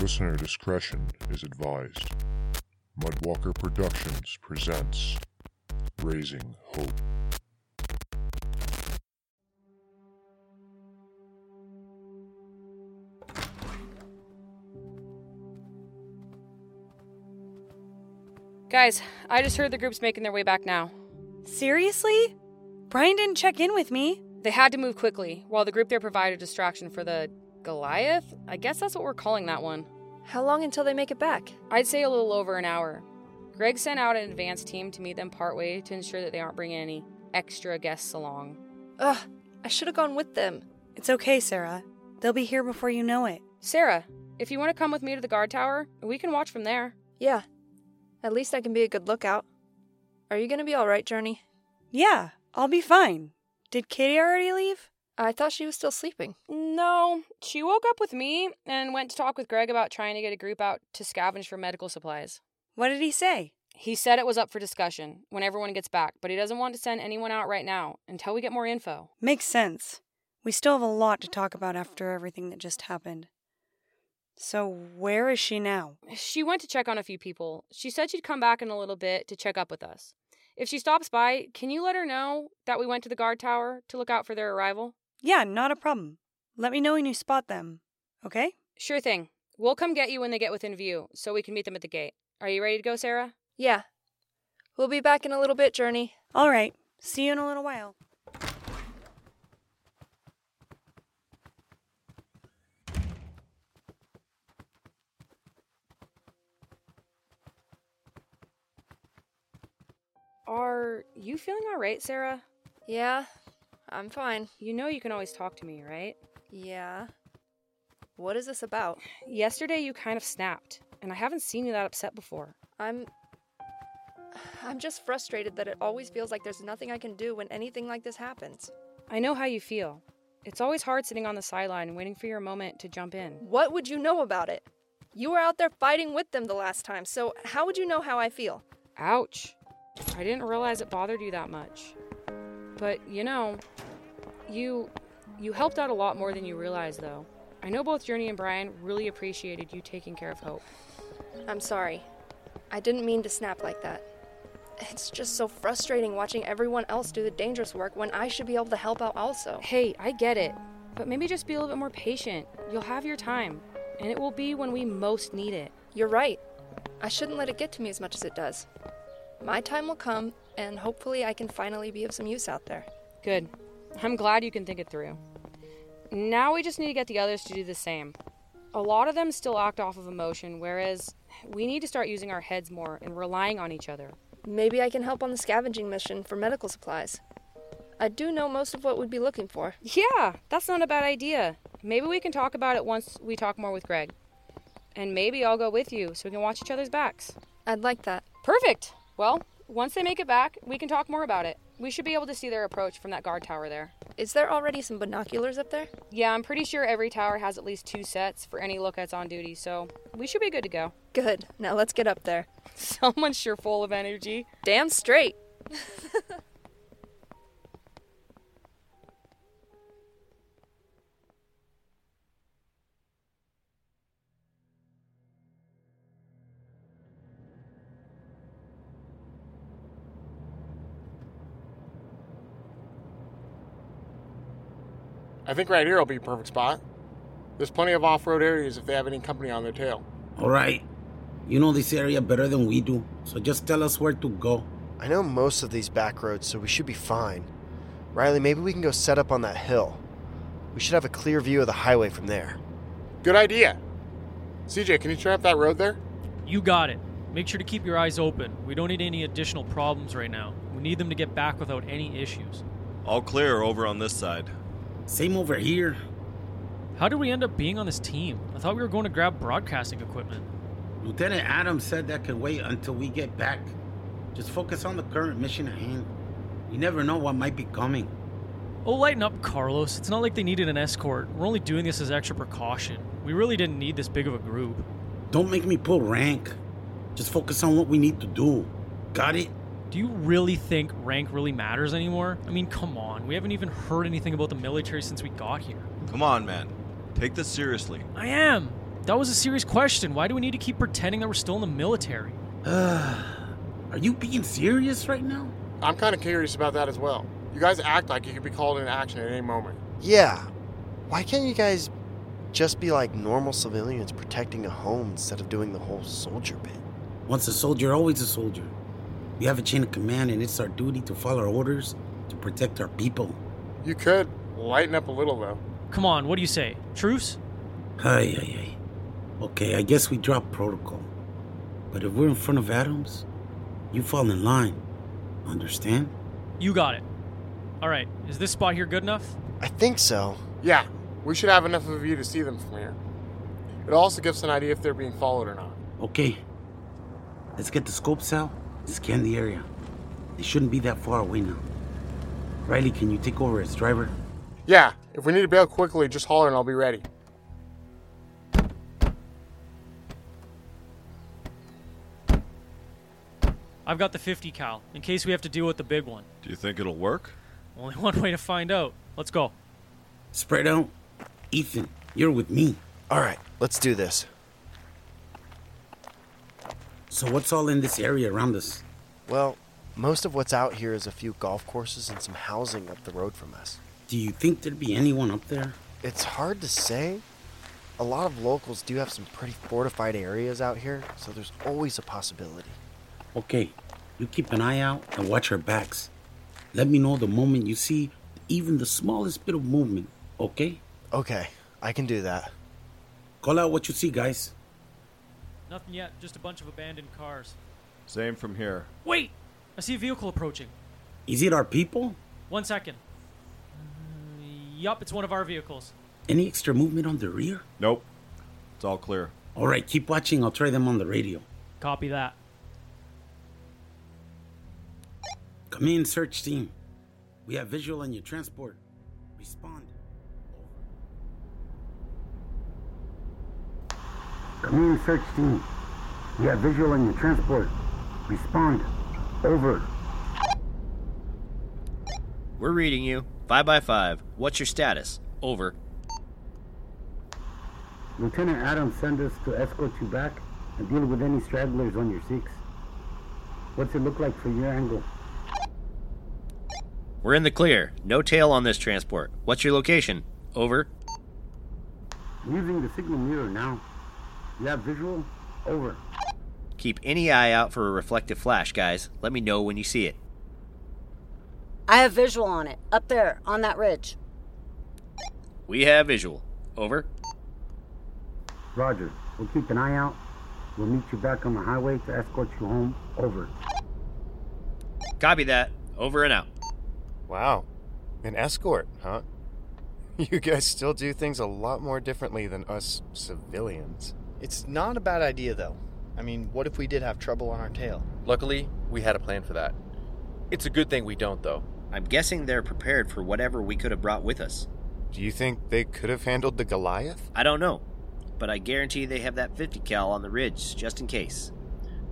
Listener discretion is advised. Mudwalker Productions presents Raising Hope. Guys, I just heard the group's making their way back now. Seriously? Brian didn't check in with me. They had to move quickly, while the group there provided distraction for the Goliath? I guess that's what we're calling that one. How long until they make it back? I'd say a little over an hour. Greg sent out an advance team to meet them partway to ensure that they aren't bringing any extra guests along. Ugh, I should have gone with them. It's okay, Sarah. They'll be here before you know it. Sarah, if you want to come with me to the guard tower, we can watch from there. Yeah. At least I can be a good lookout. Are you gonna be alright, Journey? Yeah, I'll be fine. Did Katie already leave? I thought she was still sleeping. No, she woke up with me and went to talk with Greg about trying to get a group out to scavenge for medical supplies. What did he say? He said it was up for discussion when everyone gets back, but he doesn't want to send anyone out right now until we get more info. Makes sense. We still have a lot to talk about after everything that just happened. So, where is she now? She went to check on a few people. She said she'd come back in a little bit to check up with us. If she stops by, can you let her know that we went to the guard tower to look out for their arrival? Yeah, not a problem. Let me know when you spot them, okay? Sure thing. We'll come get you when they get within view so we can meet them at the gate. Are you ready to go, Sarah? Yeah. We'll be back in a little bit, Journey. All right. See you in a little while. Are you feeling all right, Sarah? Yeah, I'm fine. You know you can always talk to me, right? Yeah. What is this about? Yesterday you kind of snapped, and I haven't seen you that upset before. I'm. I'm just frustrated that it always feels like there's nothing I can do when anything like this happens. I know how you feel. It's always hard sitting on the sideline waiting for your moment to jump in. What would you know about it? You were out there fighting with them the last time, so how would you know how I feel? Ouch. I didn't realize it bothered you that much. But, you know, you you helped out a lot more than you realize though. I know both Journey and Brian really appreciated you taking care of Hope. I'm sorry. I didn't mean to snap like that. It's just so frustrating watching everyone else do the dangerous work when I should be able to help out also. Hey, I get it. But maybe just be a little bit more patient. You'll have your time, and it will be when we most need it. You're right. I shouldn't let it get to me as much as it does. My time will come, and hopefully I can finally be of some use out there. Good. I'm glad you can think it through. Now we just need to get the others to do the same. A lot of them still act off of emotion, whereas we need to start using our heads more and relying on each other. Maybe I can help on the scavenging mission for medical supplies. I do know most of what we'd be looking for. Yeah, that's not a bad idea. Maybe we can talk about it once we talk more with Greg. And maybe I'll go with you so we can watch each other's backs. I'd like that. Perfect. Well, once they make it back, we can talk more about it. We should be able to see their approach from that guard tower there. Is there already some binoculars up there? Yeah, I'm pretty sure every tower has at least two sets for any lookouts on duty, so we should be good to go. Good. Now let's get up there. Someone's sure full of energy. Damn straight. I think right here will be a perfect spot. There's plenty of off road areas if they have any company on their tail. All right. You know this area better than we do, so just tell us where to go. I know most of these back roads, so we should be fine. Riley, maybe we can go set up on that hill. We should have a clear view of the highway from there. Good idea. CJ, can you turn up that road there? You got it. Make sure to keep your eyes open. We don't need any additional problems right now. We need them to get back without any issues. All clear over on this side. Same over here. How did we end up being on this team? I thought we were going to grab broadcasting equipment. Lieutenant Adams said that can wait until we get back. Just focus on the current mission at hand. You never know what might be coming. Oh, lighten up, Carlos. It's not like they needed an escort. We're only doing this as extra precaution. We really didn't need this big of a group. Don't make me pull rank. Just focus on what we need to do. Got it? Do you really think rank really matters anymore? I mean, come on. We haven't even heard anything about the military since we got here. Come on, man. Take this seriously. I am. That was a serious question. Why do we need to keep pretending that we're still in the military? Are you being serious right now? I'm kind of curious about that as well. You guys act like you could be called into action at any moment. Yeah. Why can't you guys just be like normal civilians protecting a home instead of doing the whole soldier bit? Once a soldier, always a soldier. We have a chain of command, and it's our duty to follow our orders to protect our people. You could lighten up a little, though. Come on, what do you say? Truce? Ay, ay, ay. Okay, I guess we drop protocol. But if we're in front of Adams, you fall in line. Understand? You got it. All right, is this spot here good enough? I think so. Yeah, we should have enough of a view to see them from here. It also gives us an idea if they're being followed or not. Okay. Let's get the scopes out and scan the area. They shouldn't be that far away now. Riley, can you take over as driver? Yeah, if we need to bail quickly, just holler and I'll be ready. I've got the 50 cal, in case we have to deal with the big one. Do you think it'll work? Only one way to find out. Let's go. Spread out. Ethan, you're with me. All right, let's do this. So, what's all in this area around us? Well, most of what's out here is a few golf courses and some housing up the road from us. Do you think there'd be anyone up there? It's hard to say. A lot of locals do have some pretty fortified areas out here, so there's always a possibility. Okay, you keep an eye out and watch our backs. Let me know the moment you see even the smallest bit of movement, okay? Okay, I can do that. Call out what you see, guys. Nothing yet, just a bunch of abandoned cars. Same from here. Wait! I see a vehicle approaching. Is it our people? One second. Uh, yup, it's one of our vehicles. Any extra movement on the rear? Nope. It's all clear. All right, keep watching. I'll try them on the radio. Copy that. Come in, search team. We have visual on your transport. Respond. Come in, search team. We have visual on your transport. Respond. Over. We're reading you. 5 by 5 What's your status? Over. Lieutenant Adams sent us to escort you back and deal with any stragglers on your six. What's it look like from your angle? We're in the clear. No tail on this transport. What's your location? Over. I'm using the signal mirror now. You have visual? Over. Keep any eye out for a reflective flash, guys. Let me know when you see it. I have visual on it, up there, on that ridge. We have visual. Over. Roger. We'll keep an eye out. We'll meet you back on the highway to escort you home. Over. Copy that. Over and out. Wow. An escort, huh? You guys still do things a lot more differently than us civilians. It's not a bad idea, though. I mean, what if we did have trouble on our tail? Luckily, we had a plan for that. It's a good thing we don't, though. I'm guessing they're prepared for whatever we could have brought with us. Do you think they could have handled the Goliath? I don't know, but I guarantee they have that 50 cal on the ridge just in case.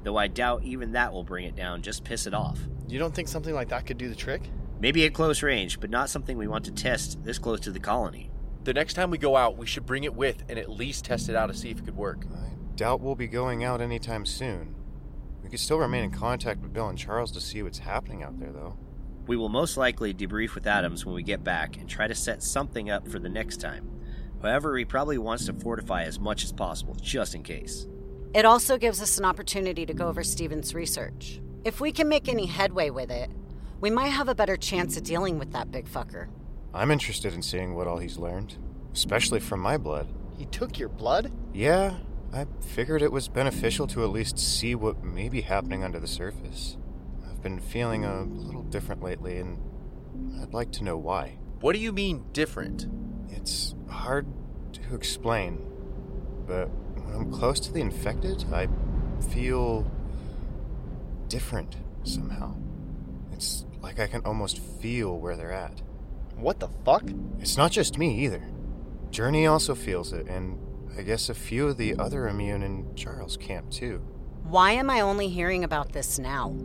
Though I doubt even that will bring it down, just piss it off. You don't think something like that could do the trick? Maybe at close range, but not something we want to test this close to the colony. The next time we go out, we should bring it with and at least test it out to see if it could work. I doubt we'll be going out anytime soon. We could still remain in contact with Bill and Charles to see what's happening out there, though. We will most likely debrief with Adams when we get back and try to set something up for the next time. However, he probably wants to fortify as much as possible, just in case. It also gives us an opportunity to go over Steven's research. If we can make any headway with it, we might have a better chance of dealing with that big fucker. I'm interested in seeing what all he's learned, especially from my blood. He took your blood? Yeah, I figured it was beneficial to at least see what may be happening under the surface. I've been feeling a little different lately, and I'd like to know why. What do you mean different? It's hard to explain, but when I'm close to the infected, I feel different somehow. It's like I can almost feel where they're at. What the fuck? It's not just me either. Journey also feels it, and I guess a few of the other immune in Charles' camp too. Why am I only hearing about this now?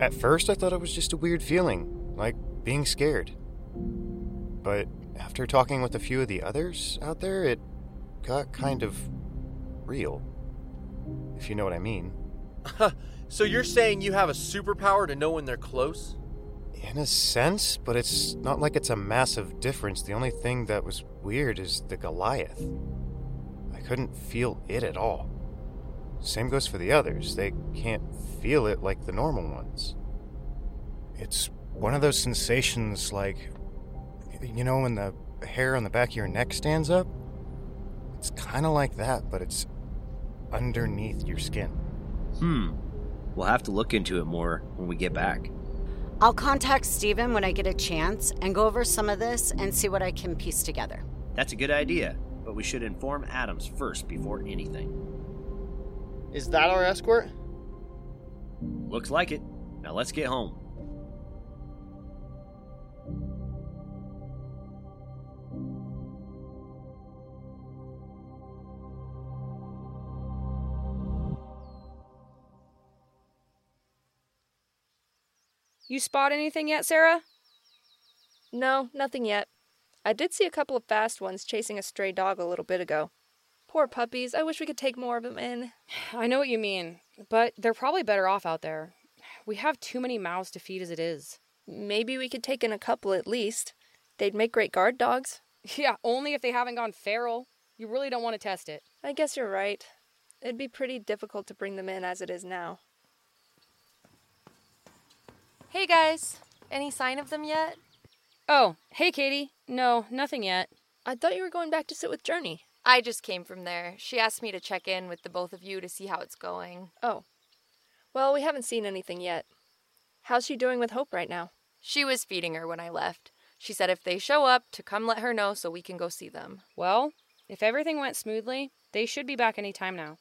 At first, I thought it was just a weird feeling, like being scared. But after talking with a few of the others out there, it got kind of real. If you know what I mean. so you're saying you have a superpower to know when they're close? In a sense, but it's not like it's a massive difference. The only thing that was weird is the Goliath. I couldn't feel it at all. Same goes for the others. They can't feel it like the normal ones. It's one of those sensations like, you know, when the hair on the back of your neck stands up? It's kind of like that, but it's underneath your skin. Hmm. We'll have to look into it more when we get back. I'll contact Steven when I get a chance and go over some of this and see what I can piece together. That's a good idea, but we should inform Adams first before anything. Is that our escort? Looks like it. Now let's get home. You spot anything yet, Sarah? No, nothing yet. I did see a couple of fast ones chasing a stray dog a little bit ago. Poor puppies. I wish we could take more of them in. I know what you mean, but they're probably better off out there. We have too many mouths to feed as it is. Maybe we could take in a couple at least. They'd make great guard dogs. Yeah, only if they haven't gone feral. You really don't want to test it. I guess you're right. It'd be pretty difficult to bring them in as it is now. Hey guys, any sign of them yet? Oh, hey Katie. No, nothing yet. I thought you were going back to sit with Journey. I just came from there. She asked me to check in with the both of you to see how it's going. Oh. Well, we haven't seen anything yet. How's she doing with Hope right now? She was feeding her when I left. She said if they show up, to come let her know so we can go see them. Well, if everything went smoothly, they should be back any time now.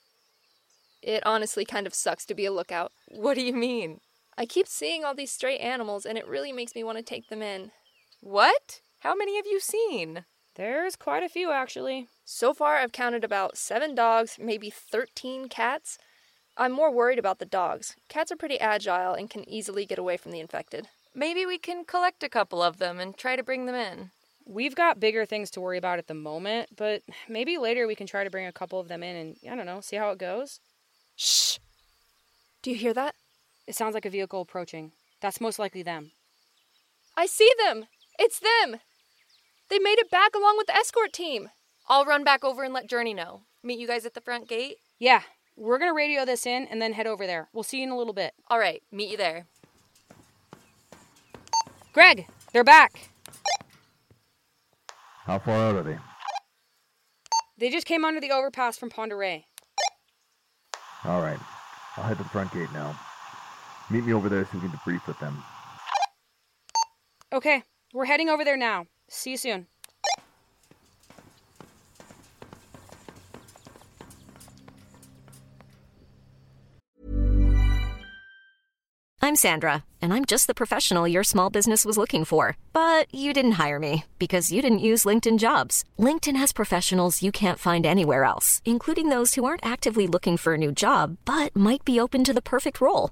It honestly kind of sucks to be a lookout. What do you mean? I keep seeing all these stray animals, and it really makes me want to take them in. What? How many have you seen? There's quite a few, actually. So far, I've counted about seven dogs, maybe 13 cats. I'm more worried about the dogs. Cats are pretty agile and can easily get away from the infected. Maybe we can collect a couple of them and try to bring them in. We've got bigger things to worry about at the moment, but maybe later we can try to bring a couple of them in and, I don't know, see how it goes. Shh! Do you hear that? It sounds like a vehicle approaching. That's most likely them. I see them! It's them! They made it back along with the escort team. I'll run back over and let Journey know. Meet you guys at the front gate? Yeah, we're gonna radio this in and then head over there. We'll see you in a little bit. All right, meet you there. Greg, they're back. How far out are they? They just came under the overpass from Pend Oreille. All right, I'll head to the front gate now. Meet me over there so we can debrief with them. Okay, we're heading over there now. See you soon. I'm Sandra, and I'm just the professional your small business was looking for. But you didn't hire me because you didn't use LinkedIn jobs. LinkedIn has professionals you can't find anywhere else, including those who aren't actively looking for a new job but might be open to the perfect role,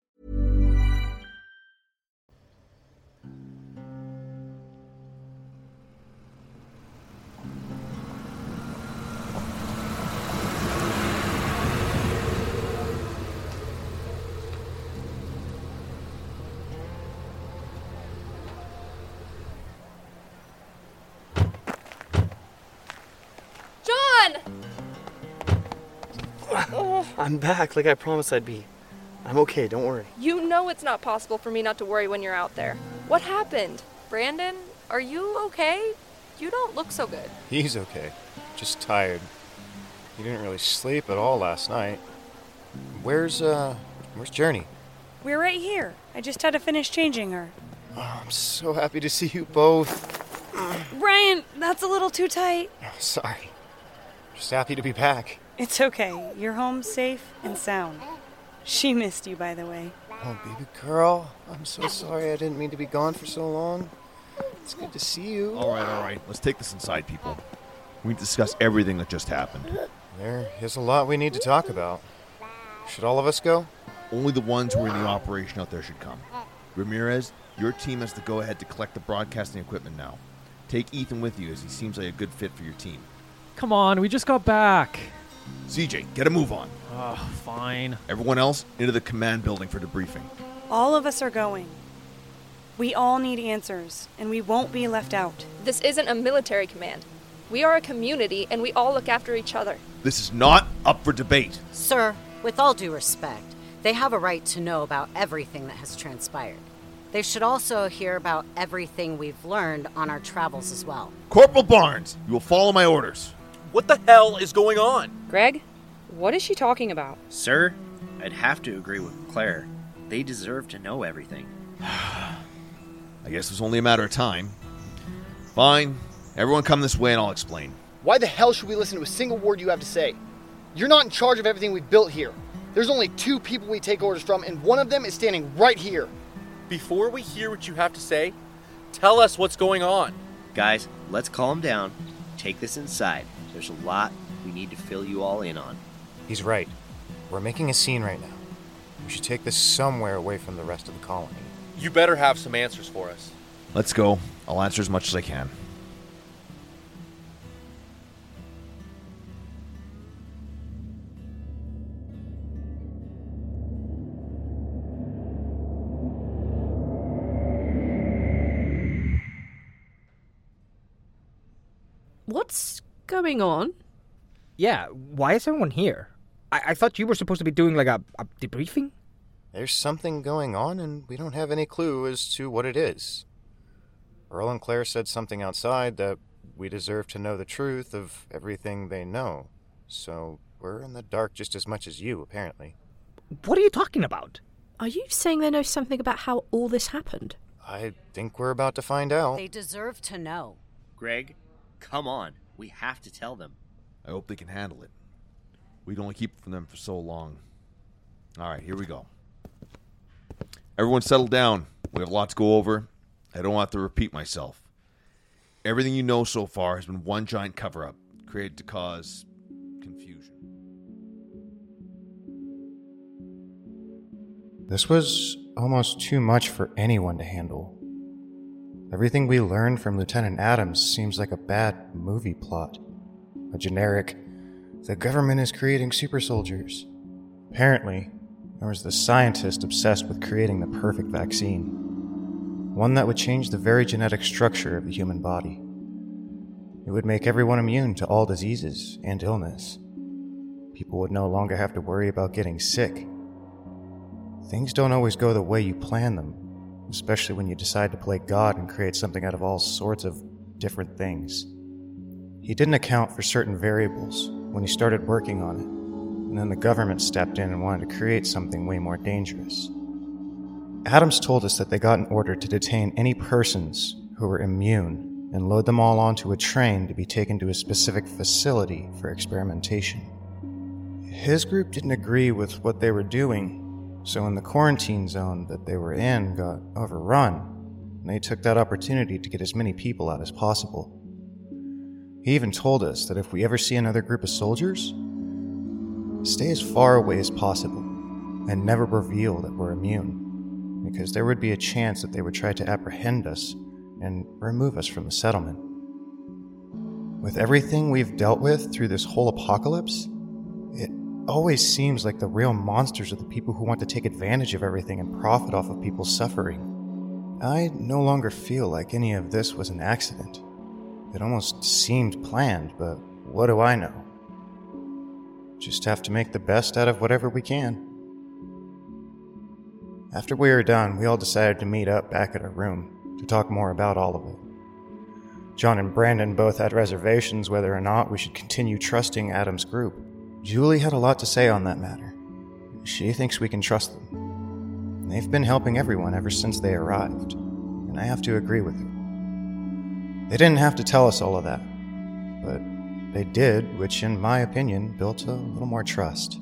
I'm back like I promised I'd be. I'm okay, don't worry. You know it's not possible for me not to worry when you're out there. What happened? Brandon, are you okay? You don't look so good. He's okay. Just tired. He didn't really sleep at all last night. Where's, uh, where's Journey? We're right here. I just had to finish changing her. Oh, I'm so happy to see you both. Brian, that's a little too tight. Oh, sorry. Just happy to be back. It's okay. You're home safe and sound. She missed you, by the way. Oh, baby girl. I'm so sorry I didn't mean to be gone for so long. It's good to see you. All right, all right. Let's take this inside, people. We need to discuss everything that just happened. There is a lot we need to talk about. Should all of us go? Only the ones who are in the operation out there should come. Ramirez, your team has to go ahead to collect the broadcasting equipment now. Take Ethan with you as he seems like a good fit for your team. Come on, we just got back. CJ, get a move on. Ugh, fine. Everyone else, into the command building for debriefing. All of us are going. We all need answers, and we won't be left out. This isn't a military command. We are a community, and we all look after each other. This is not up for debate. Sir, with all due respect, they have a right to know about everything that has transpired. They should also hear about everything we've learned on our travels as well. Corporal Barnes, you will follow my orders. What the hell is going on? Greg, what is she talking about? Sir, I'd have to agree with Claire. They deserve to know everything. I guess it was only a matter of time. Fine. Everyone come this way and I'll explain. Why the hell should we listen to a single word you have to say? You're not in charge of everything we've built here. There's only two people we take orders from, and one of them is standing right here. Before we hear what you have to say, tell us what's going on. Guys, let's calm down. Take this inside. There's a lot we need to fill you all in on. He's right. We're making a scene right now. We should take this somewhere away from the rest of the colony. You better have some answers for us. Let's go. I'll answer as much as I can. What's going on? Yeah, why is everyone here? I, I thought you were supposed to be doing like a, a debriefing? There's something going on, and we don't have any clue as to what it is. Earl and Claire said something outside that we deserve to know the truth of everything they know. So we're in the dark just as much as you, apparently. What are you talking about? Are you saying they know something about how all this happened? I think we're about to find out. They deserve to know. Greg, come on. We have to tell them. I hope they can handle it. We can only keep it from them for so long. All right, here we go. Everyone settle down. We have a lot to go over. I don't want to repeat myself. Everything you know so far has been one giant cover up created to cause confusion. This was almost too much for anyone to handle. Everything we learned from Lieutenant Adams seems like a bad movie plot. A generic, the government is creating super soldiers. Apparently, there was the scientist obsessed with creating the perfect vaccine. One that would change the very genetic structure of the human body. It would make everyone immune to all diseases and illness. People would no longer have to worry about getting sick. Things don't always go the way you plan them, especially when you decide to play God and create something out of all sorts of different things. He didn't account for certain variables when he started working on it, and then the government stepped in and wanted to create something way more dangerous. Adams told us that they got an order to detain any persons who were immune and load them all onto a train to be taken to a specific facility for experimentation. His group didn't agree with what they were doing, so when the quarantine zone that they were in got overrun, they took that opportunity to get as many people out as possible. He even told us that if we ever see another group of soldiers, stay as far away as possible and never reveal that we're immune, because there would be a chance that they would try to apprehend us and remove us from the settlement. With everything we've dealt with through this whole apocalypse, always seems like the real monsters are the people who want to take advantage of everything and profit off of people's suffering. I no longer feel like any of this was an accident. It almost seemed planned, but what do I know? Just have to make the best out of whatever we can. After we were done, we all decided to meet up back at our room to talk more about all of it. John and Brandon both had reservations whether or not we should continue trusting Adam's group. Julie had a lot to say on that matter. She thinks we can trust them. They've been helping everyone ever since they arrived, and I have to agree with her. They didn't have to tell us all of that, but they did, which, in my opinion, built a little more trust.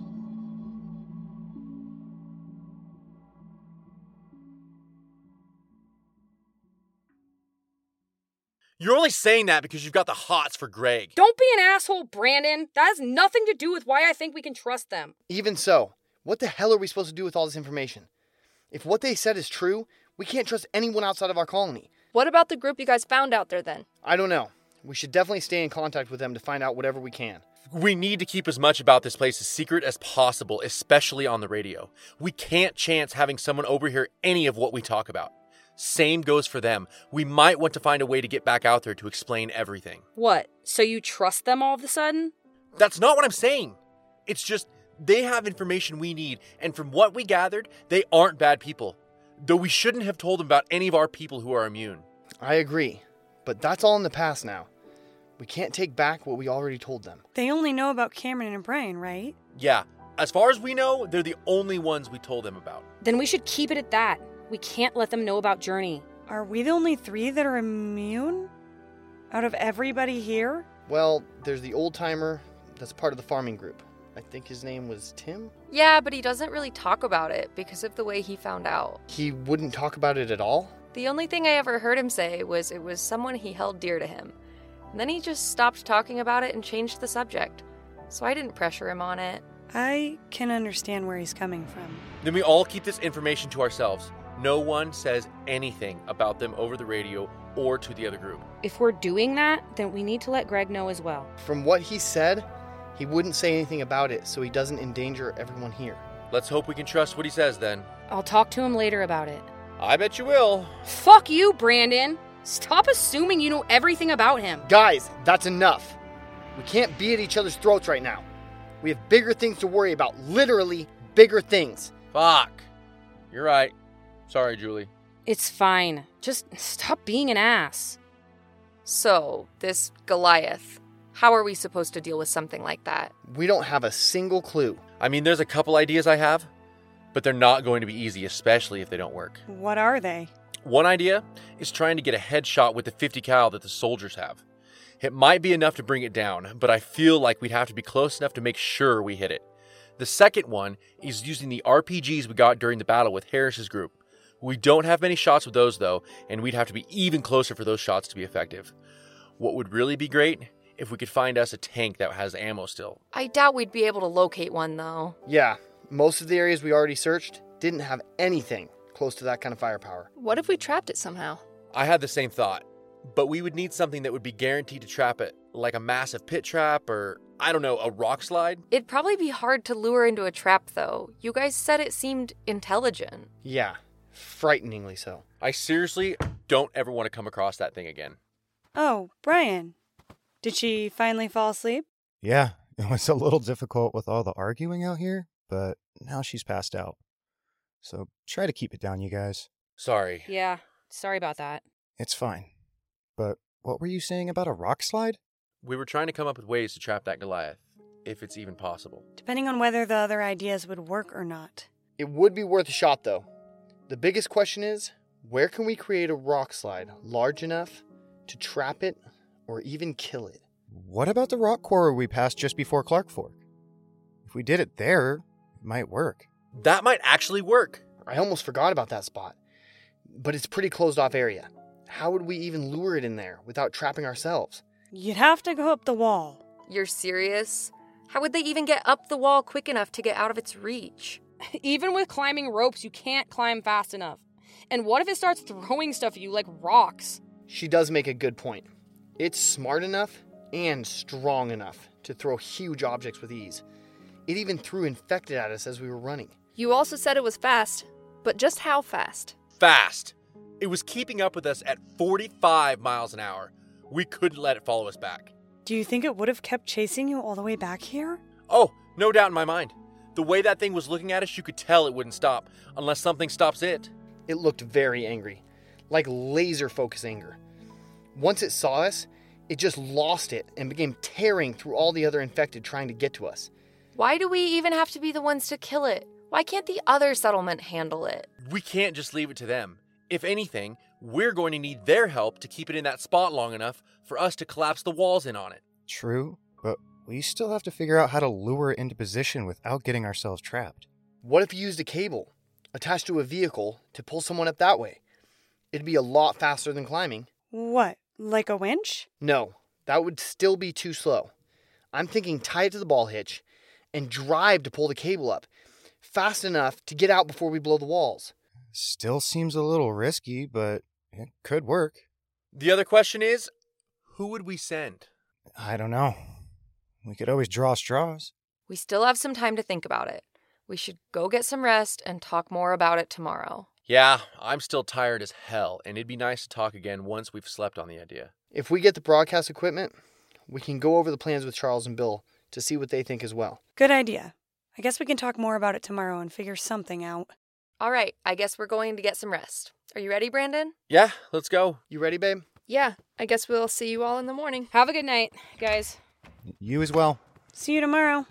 You're only saying that because you've got the hots for Greg. Don't be an asshole, Brandon. That has nothing to do with why I think we can trust them. Even so, what the hell are we supposed to do with all this information? If what they said is true, we can't trust anyone outside of our colony. What about the group you guys found out there then? I don't know. We should definitely stay in contact with them to find out whatever we can. We need to keep as much about this place as secret as possible, especially on the radio. We can't chance having someone overhear any of what we talk about. Same goes for them. We might want to find a way to get back out there to explain everything. What? So you trust them all of a sudden? That's not what I'm saying. It's just they have information we need, and from what we gathered, they aren't bad people. Though we shouldn't have told them about any of our people who are immune. I agree, but that's all in the past now. We can't take back what we already told them. They only know about Cameron and Brian, right? Yeah, as far as we know, they're the only ones we told them about. Then we should keep it at that. We can't let them know about Journey. Are we the only three that are immune? Out of everybody here? Well, there's the old timer that's part of the farming group. I think his name was Tim. Yeah, but he doesn't really talk about it because of the way he found out. He wouldn't talk about it at all? The only thing I ever heard him say was it was someone he held dear to him. And then he just stopped talking about it and changed the subject. So I didn't pressure him on it. I can understand where he's coming from. Then we all keep this information to ourselves. No one says anything about them over the radio or to the other group. If we're doing that, then we need to let Greg know as well. From what he said, he wouldn't say anything about it so he doesn't endanger everyone here. Let's hope we can trust what he says then. I'll talk to him later about it. I bet you will. Fuck you, Brandon. Stop assuming you know everything about him. Guys, that's enough. We can't be at each other's throats right now. We have bigger things to worry about. Literally, bigger things. Fuck. You're right. Sorry, Julie. It's fine. Just stop being an ass. So, this Goliath, how are we supposed to deal with something like that? We don't have a single clue. I mean, there's a couple ideas I have, but they're not going to be easy, especially if they don't work. What are they? One idea is trying to get a headshot with the 50 cal that the soldiers have. It might be enough to bring it down, but I feel like we'd have to be close enough to make sure we hit it. The second one is using the RPGs we got during the battle with Harris's group. We don't have many shots with those though, and we'd have to be even closer for those shots to be effective. What would really be great if we could find us a tank that has ammo still. I doubt we'd be able to locate one though. Yeah, most of the areas we already searched didn't have anything close to that kind of firepower. What if we trapped it somehow? I had the same thought, but we would need something that would be guaranteed to trap it Like a massive pit trap or, I don't know, a rock slide? It'd probably be hard to lure into a trap, though. You guys said it seemed intelligent. Yeah, frighteningly so. I seriously don't ever want to come across that thing again. Oh, Brian. Did she finally fall asleep? Yeah, it was a little difficult with all the arguing out here, but now she's passed out. So try to keep it down, you guys. Sorry. Yeah, sorry about that. It's fine. But what were you saying about a rock slide? We were trying to come up with ways to trap that Goliath, if it's even possible. Depending on whether the other ideas would work or not. It would be worth a shot, though. The biggest question is where can we create a rock slide large enough to trap it or even kill it? What about the rock quarry we passed just before Clark Fork? If we did it there, it might work. That might actually work. I almost forgot about that spot. But it's pretty closed off area. How would we even lure it in there without trapping ourselves? You'd have to go up the wall. You're serious? How would they even get up the wall quick enough to get out of its reach? Even with climbing ropes, you can't climb fast enough. And what if it starts throwing stuff at you like rocks? She does make a good point. It's smart enough and strong enough to throw huge objects with ease. It even threw infected at us as we were running. You also said it was fast, but just how fast? Fast. It was keeping up with us at 45 miles an hour. We couldn't let it follow us back. Do you think it would have kept chasing you all the way back here? Oh, no doubt in my mind. The way that thing was looking at us, you could tell it wouldn't stop unless something stops it. It looked very angry, like laser focus anger. Once it saw us, it just lost it and began tearing through all the other infected trying to get to us. Why do we even have to be the ones to kill it? Why can't the other settlement handle it? We can't just leave it to them. If anything, we're going to need their help to keep it in that spot long enough for us to collapse the walls in on it. True, but we still have to figure out how to lure it into position without getting ourselves trapped. What if you used a cable attached to a vehicle to pull someone up that way? It'd be a lot faster than climbing. What, like a winch? No, that would still be too slow. I'm thinking tie it to the ball hitch and drive to pull the cable up fast enough to get out before we blow the walls. Still seems a little risky, but it could work. The other question is who would we send? I don't know. We could always draw straws. We still have some time to think about it. We should go get some rest and talk more about it tomorrow. Yeah, I'm still tired as hell, and it'd be nice to talk again once we've slept on the idea. If we get the broadcast equipment, we can go over the plans with Charles and Bill to see what they think as well. Good idea. I guess we can talk more about it tomorrow and figure something out. All right, I guess we're going to get some rest. Are you ready, Brandon? Yeah, let's go. You ready, babe? Yeah, I guess we'll see you all in the morning. Have a good night, guys. You as well. See you tomorrow.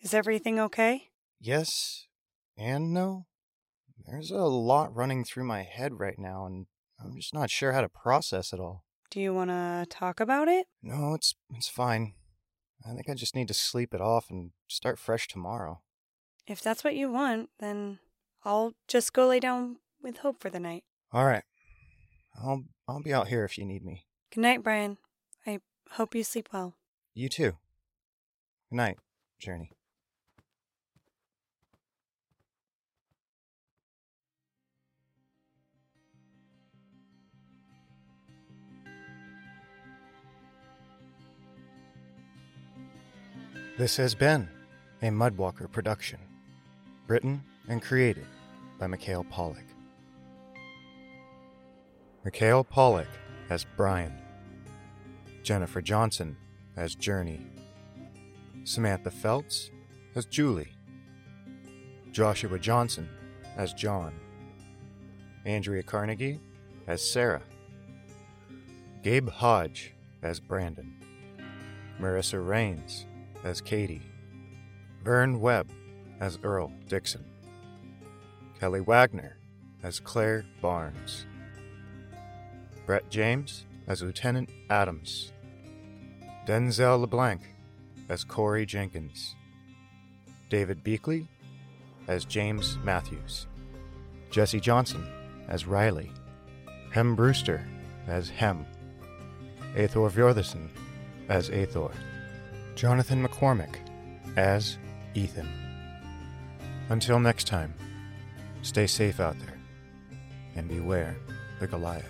Is everything okay? Yes and no. There's a lot running through my head right now, and I'm just not sure how to process it all. Do you want to talk about it? No, it's it's fine. I think I just need to sleep it off and start fresh tomorrow. If that's what you want, then I'll just go lay down with Hope for the night. All right. I'll I'll be out here if you need me. Good night, Brian. I hope you sleep well. You too. Good night, Journey. This has been a Mudwalker production, written and created by Mikhail Pollock. Mikhail Pollock as Brian, Jennifer Johnson as Journey, Samantha Feltz as Julie, Joshua Johnson as John, Andrea Carnegie as Sarah, Gabe Hodge as Brandon, Marissa Rains as Katie, Vern Webb as Earl Dixon, Kelly Wagner as Claire Barnes, Brett James as Lieutenant Adams, Denzel LeBlanc as Corey Jenkins, David Beakley as James Matthews, Jesse Johnson as Riley, Hem Brewster as Hem, Athor Fjorderson as Athor. Jonathan McCormick as Ethan. Until next time, stay safe out there. and beware the Goliath.